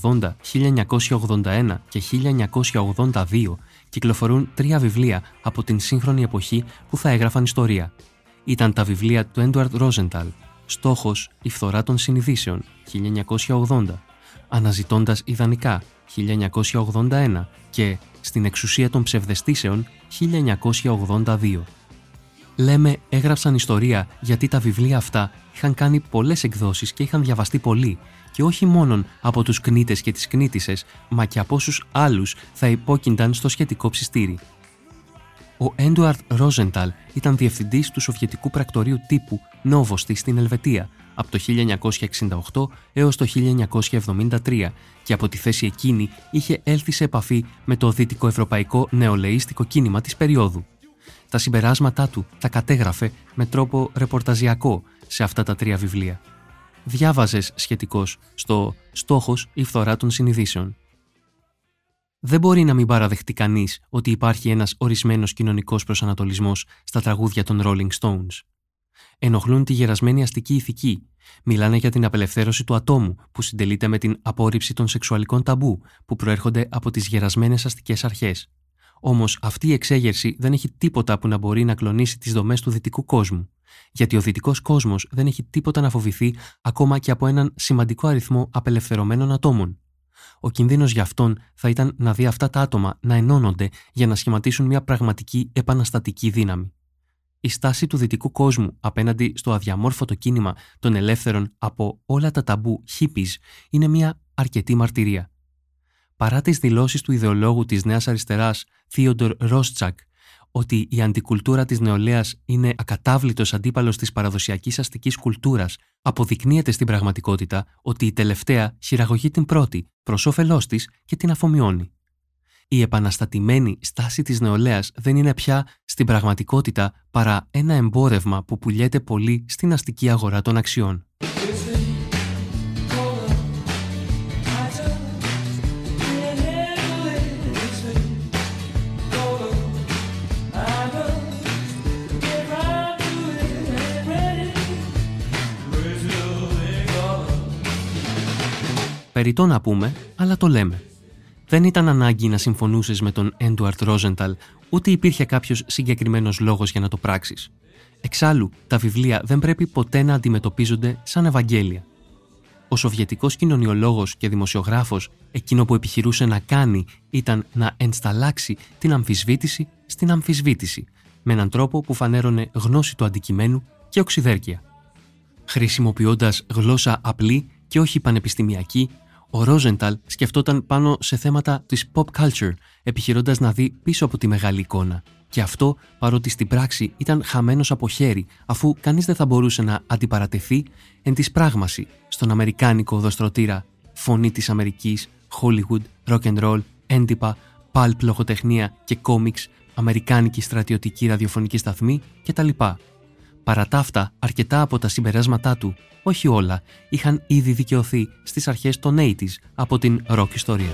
1980, 1981 και 1982 κυκλοφορούν τρία βιβλία από την σύγχρονη εποχή που θα έγραφαν ιστορία. Ήταν τα βιβλία του Έντουαρτ Ρόζενταλ, «Στόχος, η φθορά των συνειδήσεων» 1980, «Αναζητώντας ιδανικά» 1981 και «Στην εξουσία των ψευδεστήσεων» 1982. Λέμε έγραψαν ιστορία γιατί τα βιβλία αυτά είχαν κάνει πολλές εκδόσεις και είχαν διαβαστεί πολύ και όχι μόνον από τους κνήτες και τις κνήτισες, μα και από όσους άλλους θα υπόκεινταν στο σχετικό ψιστήρι. Ο Έντουαρτ Ρόζενταλ ήταν διευθυντής του Σοβιετικού πρακτορείου τύπου Νόβοστη στην Ελβετία από το 1968 έως το 1973 και από τη θέση εκείνη είχε έλθει σε επαφή με το δυτικοευρωπαϊκό νεολαίστικο κίνημα της περίοδου. Τα συμπεράσματά του τα κατέγραφε με τρόπο ρεπορταζιακό σε αυτά τα τρία βιβλία. Διάβαζες σχετικώς στο «Στόχος η φθορά των συνειδήσεων». Δεν μπορεί να μην παραδεχτεί κανείς ότι υπάρχει ένας ορισμένος κοινωνικός προσανατολισμός στα τραγούδια των Rolling Stones ενοχλούν τη γερασμένη αστική ηθική. Μιλάνε για την απελευθέρωση του ατόμου, που συντελείται με την απόρριψη των σεξουαλικών ταμπού, που προέρχονται από τις γερασμένες αστικές αρχές. Όμως αυτή η εξέγερση δεν έχει τίποτα που να μπορεί να κλονίσει τις δομές του δυτικού κόσμου. Γιατί ο δυτικός κόσμος δεν έχει τίποτα να φοβηθεί ακόμα και από έναν σημαντικό αριθμό απελευθερωμένων ατόμων. Ο κινδύνος για αυτόν θα ήταν να δει αυτά τα άτομα να ενώνονται για να σχηματίσουν μια πραγματική επαναστατική δύναμη η στάση του δυτικού κόσμου απέναντι στο αδιαμόρφωτο κίνημα των ελεύθερων από όλα τα ταμπού hippies είναι μια αρκετή μαρτυρία. Παρά τις δηλώσεις του ιδεολόγου της νέας αριστεράς Θείοντορ Ρόστσακ ότι η αντικουλτούρα της νεολαίας είναι ακατάβλητος αντίπαλος της παραδοσιακής αστικής κουλτούρας, αποδεικνύεται στην πραγματικότητα ότι η τελευταία χειραγωγεί την πρώτη προς όφελός της και την αφομοιώνει η επαναστατημένη στάση της νεολαίας δεν είναι πια στην πραγματικότητα παρά ένα εμπόρευμα που πουλιέται πολύ στην αστική αγορά των αξιών. Περιτώ να πούμε, αλλά το λέμε. Δεν ήταν ανάγκη να συμφωνούσες με τον Έντουαρτ Ρόζενταλ, ούτε υπήρχε κάποιος συγκεκριμένος λόγος για να το πράξεις. Εξάλλου, τα βιβλία δεν πρέπει ποτέ να αντιμετωπίζονται σαν Ευαγγέλια. Ο Σοβιετικός κοινωνιολόγος και δημοσιογράφος εκείνο που επιχειρούσε να κάνει ήταν να ενσταλλάξει την αμφισβήτηση στην αμφισβήτηση, με έναν τρόπο που φανέρωνε γνώση του αντικειμένου και οξυδέρκεια. Χρησιμοποιώντας γλώσσα απλή και όχι πανεπιστημιακή, ο Ρόζενταλ σκεφτόταν πάνω σε θέματα της pop culture, επιχειρώντας να δει πίσω από τη μεγάλη εικόνα. Και αυτό παρότι στην πράξη ήταν χαμένος από χέρι, αφού κανείς δεν θα μπορούσε να αντιπαρατεθεί εν της πράγμαση στον αμερικάνικο οδοστρωτήρα, φωνή της Αμερικής, Hollywood, rock and roll, έντυπα, pulp λογοτεχνία και κόμιξ, αμερικάνικη στρατιωτική ραδιοφωνική σταθμή κτλ. Παρά τα αυτά, αρκετά από τα συμπεράσματά του όχι όλα, είχαν ήδη δικαιωθεί στις αρχές των 80's από την ροκ ιστορία.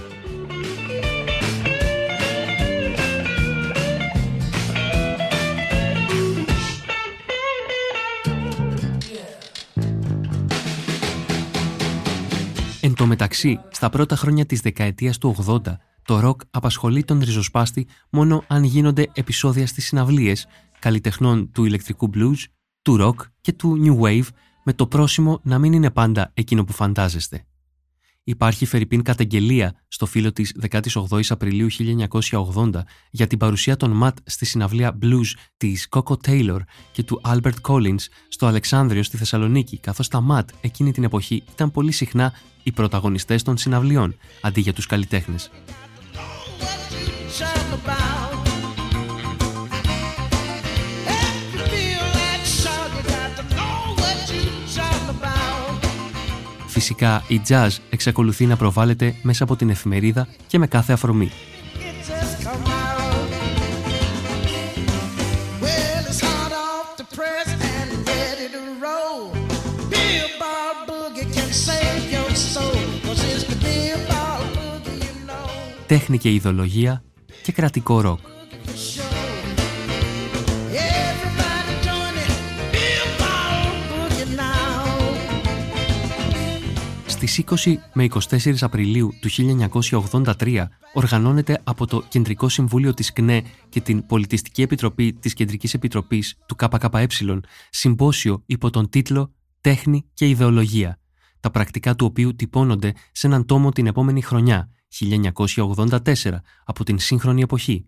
Εν τω μεταξύ, στα πρώτα χρόνια της δεκαετίας του 80, το ροκ απασχολεί τον ριζοσπάστη μόνο αν γίνονται επεισόδια στις συναυλίες καλλιτεχνών του ηλεκτρικού blues, του rock και του new wave με το πρόσημο να μην είναι πάντα εκείνο που φαντάζεστε. Υπάρχει φερρυπίν καταγγελία στο φύλλο της 18 Απριλίου 1980 για την παρουσία των Ματ στη συναυλία blues της Coco Taylor και του Albert Collins στο Αλεξάνδριο στη Θεσσαλονίκη, καθώς τα Ματ εκείνη την εποχή ήταν πολύ συχνά οι πρωταγωνιστές των συναυλιών, αντί για τους καλλιτέχνες. Φυσικά η jazz εξακολουθεί να προβάλλεται μέσα από την εφημερίδα και με κάθε αφορμή. Τέχνη και ιδεολογία και κρατικό ροκ. Στις 20 με 24 Απριλίου του 1983 οργανώνεται από το Κεντρικό Συμβούλιο της ΚΝΕ και την Πολιτιστική Επιτροπή της Κεντρικής Επιτροπής του ΚΚΕ συμπόσιο υπό τον τίτλο «Τέχνη και Ιδεολογία», τα πρακτικά του οποίου τυπώνονται σε έναν τόμο την επόμενη χρονιά, 1984, από την σύγχρονη εποχή.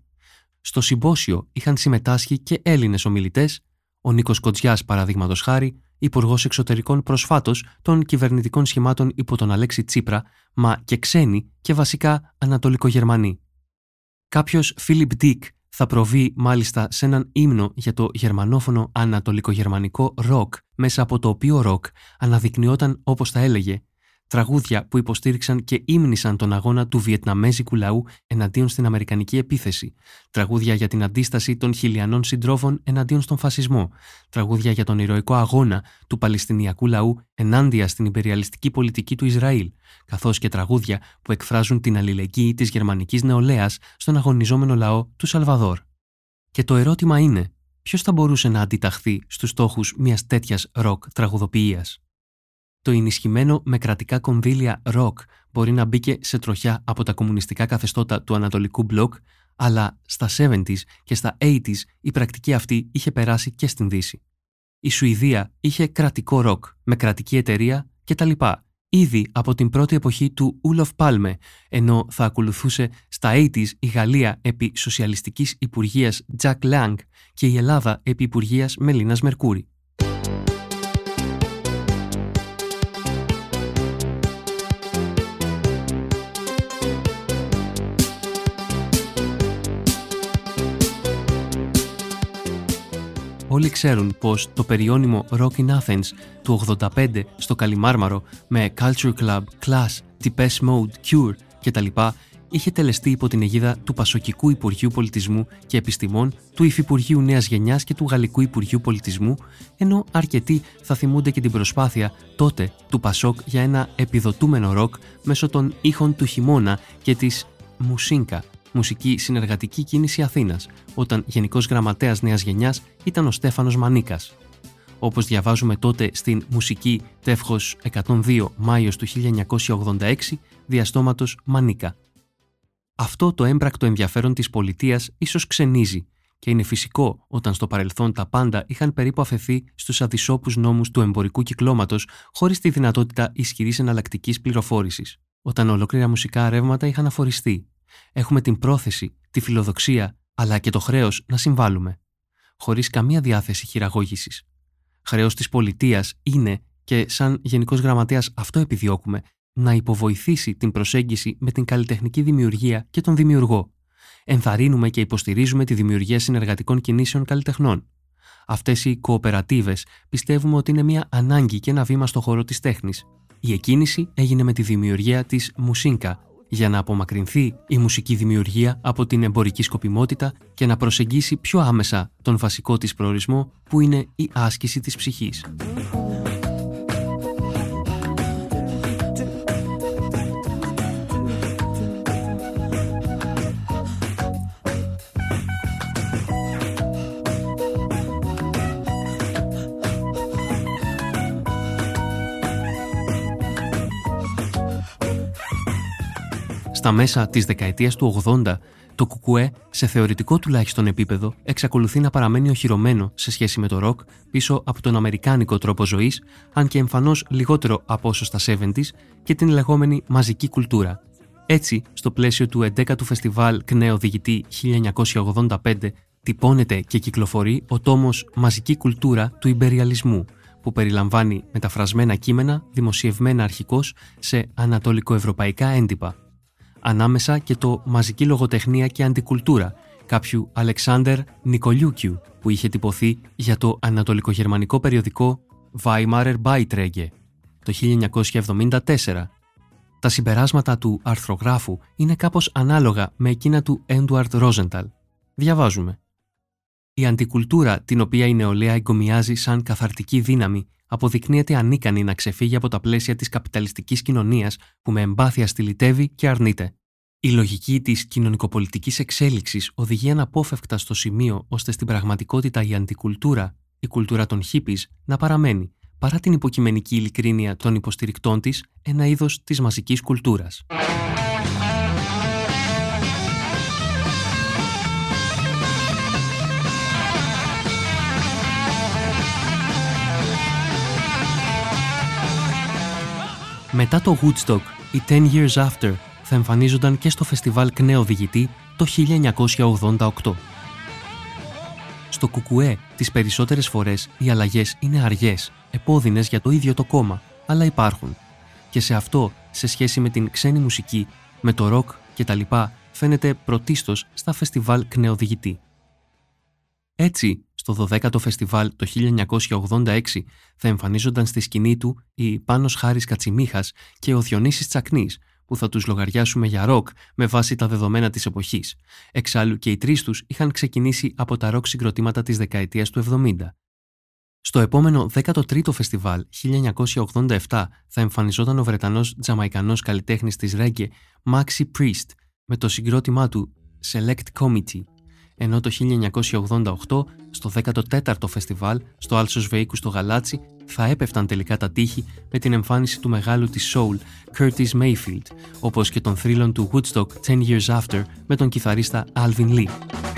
Στο συμπόσιο είχαν συμμετάσχει και Έλληνες ομιλητές, ο Νίκος Κοτζιάς παραδείγματος χάρη, Υπουργός Εξωτερικών προσφάτως των κυβερνητικών σχημάτων υπό τον Αλέξη Τσίπρα, μα και ξένοι και βασικά Ανατολικογερμανοί. Κάποιος Φίλιπ Ντίκ θα προβεί μάλιστα σε έναν ύμνο για το γερμανόφωνο ανατολικογερμανικό ροκ, μέσα από το οποίο ροκ αναδεικνυόταν, όπως τα έλεγε, τραγούδια που υποστήριξαν και ύμνησαν τον αγώνα του Βιετναμέζικου λαού εναντίον στην Αμερικανική επίθεση, τραγούδια για την αντίσταση των χιλιανών συντρόφων εναντίον στον φασισμό, τραγούδια για τον ηρωικό αγώνα του Παλαιστινιακού λαού ενάντια στην ιμπεριαλιστική πολιτική του Ισραήλ, καθώς και τραγούδια που εκφράζουν την αλληλεγγύη της γερμανικής νεολαίας στον αγωνιζόμενο λαό του Σαλβαδόρ. Και το ερώτημα είναι, ποιος θα μπορούσε να αντιταχθεί στους στόχους μιας τέτοιας ροκ τραγουδοποιίας; Το ενισχυμένο με κρατικά κονδύλια ροκ μπορεί να μπήκε σε τροχιά από τα κομμουνιστικά καθεστώτα του Ανατολικού Μπλοκ, αλλά στα 70s και στα 80s η πρακτική αυτή είχε περάσει και στην Δύση. Η Σουηδία είχε κρατικό ροκ με κρατική εταιρεία κτλ. Ήδη από την πρώτη εποχή του Ούλοφ Πάλμε, ενώ θα ακολουθούσε στα 80s η Γαλλία επί σοσιαλιστικής υπουργείας Jack Lang και η Ελλάδα επί υπουργείας Μελίνας Μερκούρη. Όλοι ξέρουν πως το περιώνυμο Rock in Athens του 85 στο Καλιμάρμαρο με Culture Club, Class, Depeche Mode, Cure κτλ. είχε τελεστεί υπό την αιγίδα του Πασοκικού Υπουργείου Πολιτισμού και Επιστημών, του Υφυπουργείου Νέας Γενιάς και του Γαλλικού Υπουργείου Πολιτισμού, ενώ αρκετοί θα θυμούνται και την προσπάθεια τότε του Πασόκ για ένα επιδοτούμενο ροκ μέσω των ήχων του χειμώνα και της Μουσίνκα, μουσική συνεργατική κίνηση Αθήνας, όταν Γενικός Γραμματέας Νέας Γενιάς ήταν ο Στέφανος Μανίκας. Όπως διαβάζουμε τότε στην μουσική Τεύχος 102 Μάιος του 1986, διαστόματος Μανίκα. Αυτό το έμπρακτο ενδιαφέρον της πολιτείας ίσως ξενίζει και είναι φυσικό όταν στο παρελθόν τα πάντα είχαν περίπου αφαιθεί στους αδυσόπους νόμους του εμπορικού κυκλώματος χωρίς τη δυνατότητα ισχυρής εναλλακτικής πληροφόρησης, όταν ολόκληρα μουσικά ρεύματα είχαν αφοριστεί Έχουμε την πρόθεση, τη φιλοδοξία, αλλά και το χρέος να συμβάλλουμε, χωρίς καμία διάθεση χειραγώγησης. Χρέος της πολιτείας είναι, και σαν Γενικός Γραμματέας αυτό επιδιώκουμε, να υποβοηθήσει την προσέγγιση με την καλλιτεχνική δημιουργία και τον δημιουργό. Ενθαρρύνουμε και υποστηρίζουμε τη δημιουργία συνεργατικών κινήσεων καλλιτεχνών. Αυτές οι κοοπερατίβες πιστεύουμε ότι είναι μια ανάγκη και ένα βήμα στο χώρο της τέχνης. Η εκκίνηση έγινε με τη δημιουργία της Μουσίνκα, για να απομακρυνθεί η μουσική δημιουργία από την εμπορική σκοπιμότητα και να προσεγγίσει πιο άμεσα τον βασικό της προορισμό που είναι η άσκηση της ψυχής. Στα μέσα της δεκαετίας του 80, το κουκουέ, σε θεωρητικό τουλάχιστον επίπεδο, εξακολουθεί να παραμένει οχυρωμένο σε σχέση με το ροκ πίσω από τον αμερικάνικο τρόπο ζωής, αν και εμφανώς λιγότερο από όσο στα 70s και την λεγόμενη μαζική κουλτούρα. Έτσι, στο πλαίσιο του 11ου φεστιβάλ ΚΝΕ Οδηγητή 1985, τυπώνεται και κυκλοφορεί ο τόμος «Μαζική κουλτούρα του Ιμπεριαλισμού», που περιλαμβάνει μεταφρασμένα κείμενα δημοσιευμένα αρχικώς σε ανατολικοευρωπαϊκά έντυπα ανάμεσα και το «Μαζική λογοτεχνία και αντικουλτούρα» κάποιου Αλεξάνδερ Νικολιούκιου που είχε τυπωθεί για το ανατολικογερμανικό περιοδικό Weimarer Beiträge. το 1974. Τα συμπεράσματα του αρθρογράφου είναι κάπως ανάλογα με εκείνα του Έντουαρτ Ρόζενταλ. Διαβάζουμε. Η αντικουλτούρα την οποία η νεολαία εγκομιάζει σαν καθαρτική δύναμη αποδεικνύεται ανίκανη να ξεφύγει από τα πλαίσια της καπιταλιστικής κοινωνίας που με εμπάθεια στυλιτεύει και αρνείται. Η λογική της κοινωνικοπολιτικής εξέλιξης οδηγεί αναπόφευκτα στο σημείο ώστε στην πραγματικότητα η αντικουλτούρα, η κουλτούρα των χίπης, να παραμένει, παρά την υποκειμενική ειλικρίνεια των υποστηρικτών της, ένα είδος της μαζικής κουλτούρας. Μετά το Woodstock, οι 10 Years After θα εμφανίζονταν και στο φεστιβάλ Κνέο Διηγητή το 1988. Στο Κουκουέ, τις περισσότερες φορές οι αλλαγές είναι αργές, επώδυνες για το ίδιο το κόμμα, αλλά υπάρχουν. Και σε αυτό, σε σχέση με την ξένη μουσική, με το ροκ και τα λοιπά, φαίνεται πρωτίστως στα φεστιβάλ Κνεοδιηγητή. Έτσι, στο 12ο φεστιβάλ το 1986 θα εμφανίζονταν στη σκηνή του η Πάνος Χάρης Κατσιμίχας και ο Διονύσης Τσακνής, που θα τους λογαριάσουμε για ροκ με βάση τα δεδομένα της εποχής. Εξάλλου και οι τρεις τους είχαν ξεκινήσει από τα ροκ συγκροτήματα της δεκαετίας του 70. Στο επόμενο 13ο φεστιβάλ 1987 θα εμφανιζόταν ο Βρετανός Τζαμαϊκανός καλλιτέχνης της Ρέγκε Maxi Priest με το συγκρότημά του Select Committee ενώ το 1988 στο 14ο φεστιβάλ στο Άλσος Βεϊκού στο Γαλάτσι θα έπεφταν τελικά τα τείχη με την εμφάνιση του μεγάλου της soul Curtis Mayfield, όπως και των θρύλων του Woodstock 10 Years After με τον κιθαρίστα Alvin Lee.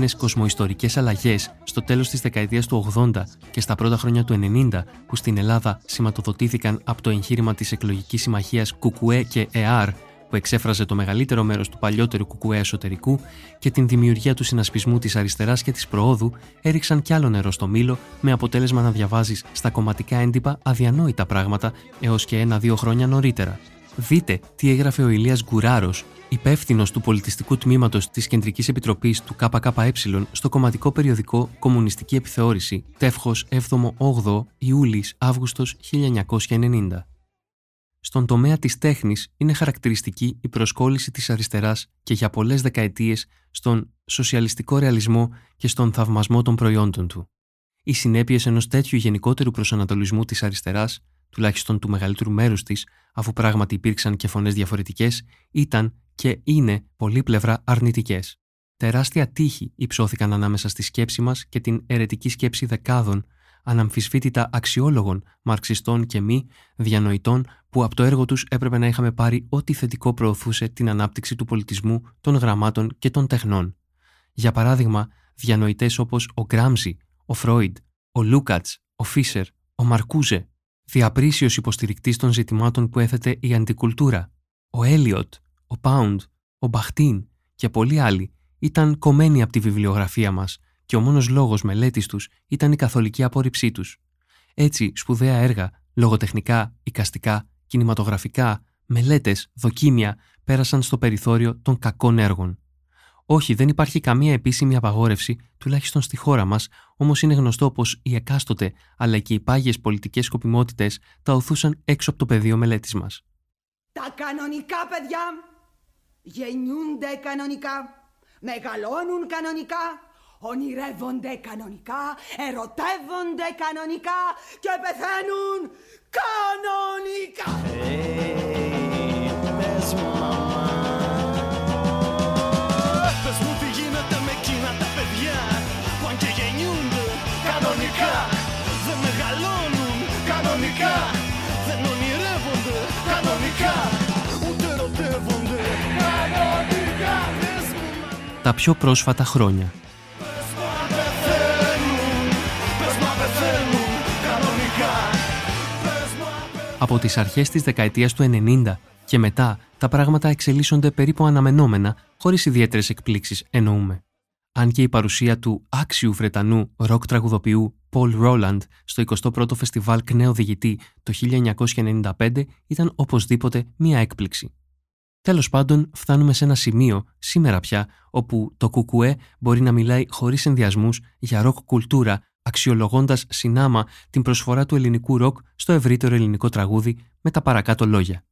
Αποκαλούμενε κοσμοϊστορικές αλλαγές στο τέλος της δεκαετίας του 80 και στα πρώτα χρόνια του 90, που στην Ελλάδα σηματοδοτήθηκαν από το εγχείρημα της εκλογικής συμμαχίας Κουκουέ και ΕΑΡ, που εξέφραζε το μεγαλύτερο μέρος του παλιότερου Κουκουέ εσωτερικού, και την δημιουργία του συνασπισμού της αριστεράς και της προόδου, έριξαν κι άλλο νερό στο μήλο, με αποτέλεσμα να διαβάζεις στα κομματικά έντυπα αδιανόητα πράγματα έως και ένα-δύο χρόνια νωρίτερα. Δείτε τι έγραφε ο Ηλίας Γκουράρος, υπεύθυνος του πολιτιστικού τμήματος της Κεντρικής Επιτροπής του ΚΚΕ στο κομματικό περιοδικό Κομμουνιστική Επιθεώρηση, τεύχος 7ο-8ο Ιούλη-Αύγουστο 1990. Στον τομέα της τέχνης είναι χαρακτηριστική η προσκόλληση της αριστεράς και για πολλές δεκαετίες στον σοσιαλιστικό ρεαλισμό και στον θαυμασμό των προϊόντων του. Οι συνέπειες ενός τέτοιου γενικότερου προσανατολισμού της αριστεράς, τουλάχιστον του μεγαλύτερου μέρους της, αφού πράγματι υπήρξαν και φωνές διαφορετικές, ήταν και είναι πολύπλευρα αρνητικές. Τεράστια τείχη υψώθηκαν ανάμεσα στη σκέψη μας και την αιρετική σκέψη δεκάδων, αναμφισβήτητα αξιόλογων, μαρξιστών και μη, διανοητών που από το έργο τους έπρεπε να είχαμε πάρει ό,τι θετικό προωθούσε την ανάπτυξη του πολιτισμού, των γραμμάτων και των τεχνών. Για παράδειγμα, διανοητές όπως ο Γκράμζι, ο Φρόιντ, ο Λούκατς, ο Φίσερ, ο Μαρκούζε, διαπρίσιος υποστηρικτής των ζητημάτων που έθετε η αντικουλτούρα, ο Έλιοτ, ο Πάουντ, ο Μπαχτίν και πολλοί άλλοι ήταν κομμένοι από τη βιβλιογραφία μας και ο μόνος λόγος μελέτης τους ήταν η καθολική απόρριψή τους. Έτσι, σπουδαία έργα, λογοτεχνικά, οικαστικά, κινηματογραφικά, μελέτες, δοκίμια πέρασαν στο περιθώριο των κακών έργων. Όχι, δεν υπάρχει καμία επίσημη απαγόρευση, τουλάχιστον στη χώρα μας, όμως είναι γνωστό πως οι εκάστοτε αλλά και οι πάγιες πολιτικές σκοπιμότητες τα οθούσαν έξω από το πεδίο μελέτης μας. Τα κανονικά παιδιά γεννιούνται κανονικά, μεγαλώνουν κανονικά, ονειρεύονται κανονικά, ερωτεύονται κανονικά και πεθαίνουν κανονικά. Hey, τα πιο πρόσφατα χρόνια. Από τις αρχές της δεκαετίας του 90 και μετά τα πράγματα εξελίσσονται περίπου αναμενόμενα, χωρίς ιδιαίτερες εκπλήξεις εννοούμε. Αν και η παρουσία του άξιου Βρετανού ροκ τραγουδοποιού Paul Roland στο 21ο Φεστιβάλ Κνέο Διηγητή το 1995 ήταν οπωσδήποτε μία έκπληξη. Τέλος πάντων, φτάνουμε σε ένα σημείο, σήμερα πια, όπου το κουκουέ μπορεί να μιλάει χωρίς ενδοιασμούς για ροκ κουλτούρα, αξιολογώντας συνάμα την προσφορά του ελληνικού ροκ στο ευρύτερο ελληνικό τραγούδι με τα παρακάτω λόγια.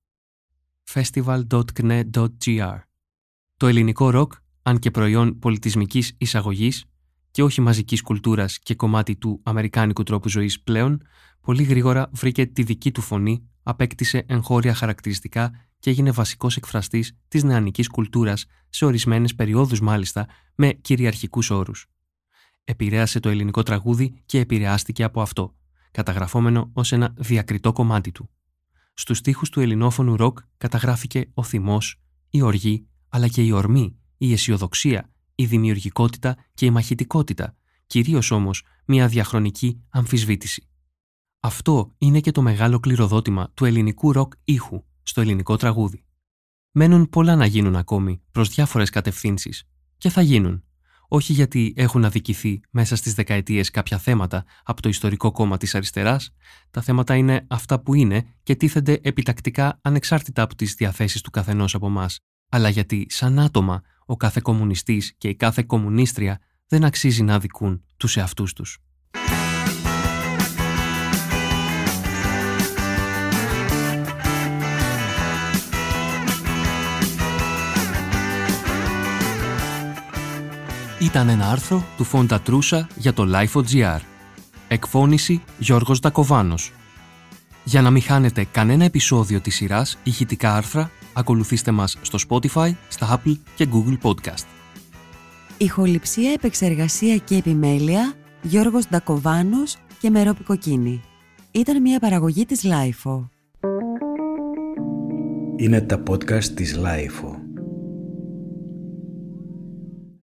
festival.kne.gr Το ελληνικό ροκ, αν και προϊόν πολιτισμικής εισαγωγής και όχι μαζικής κουλτούρας και κομμάτι του αμερικάνικου τρόπου ζωής πλέον, πολύ γρήγορα βρήκε τη δική του φωνή, απέκτησε εγχώρια χαρακτηριστικά και έγινε βασικός εκφραστής της νεανικής κουλτούρας σε ορισμένες περιόδους μάλιστα με κυριαρχικούς όρους. Επηρέασε το ελληνικό τραγούδι και επηρεάστηκε από αυτό, καταγραφόμενο ως ένα διακριτό κομμάτι του. Στους στίχους του ελληνόφωνου ροκ καταγράφηκε ο θυμός, η οργή, αλλά και η ορμή, η αισιοδοξία, η δημιουργικότητα και η μαχητικότητα, κυρίως όμως μια διαχρονική αμφισβήτηση. Αυτό είναι και το μεγάλο κληροδότημα του ελληνικού ροκ ήχου στο ελληνικό τραγούδι. Μένουν πολλά να γίνουν ακόμη προς διάφορες κατευθύνσεις και θα γίνουν. Όχι γιατί έχουν αδικηθεί μέσα στις δεκαετίες κάποια θέματα από το ιστορικό κόμμα της αριστεράς, τα θέματα είναι αυτά που είναι και τίθενται επιτακτικά ανεξάρτητα από τις διαθέσεις του καθενός από εμάς, αλλά γιατί σαν άτομα ο κάθε κομμουνιστής και η κάθε κομμουνίστρια δεν αξίζει να αδικούν τους εαυτούς τους. Ήταν ένα άρθρο του Φόντα Τρούσα για το Life.gr. Εκφώνηση Γιώργος Δακοβάνος. Για να μην χάνετε κανένα επεισόδιο της σειράς ηχητικά άρθρα, ακολουθήστε μας στο Spotify, στα Apple και Google Podcast. Ηχοληψία, επεξεργασία και επιμέλεια Γιώργος Ντακοβάνος και Μερόπη Κοκκίνη. Ήταν μια παραγωγή της Lifeo. Είναι τα podcast της Lifeo.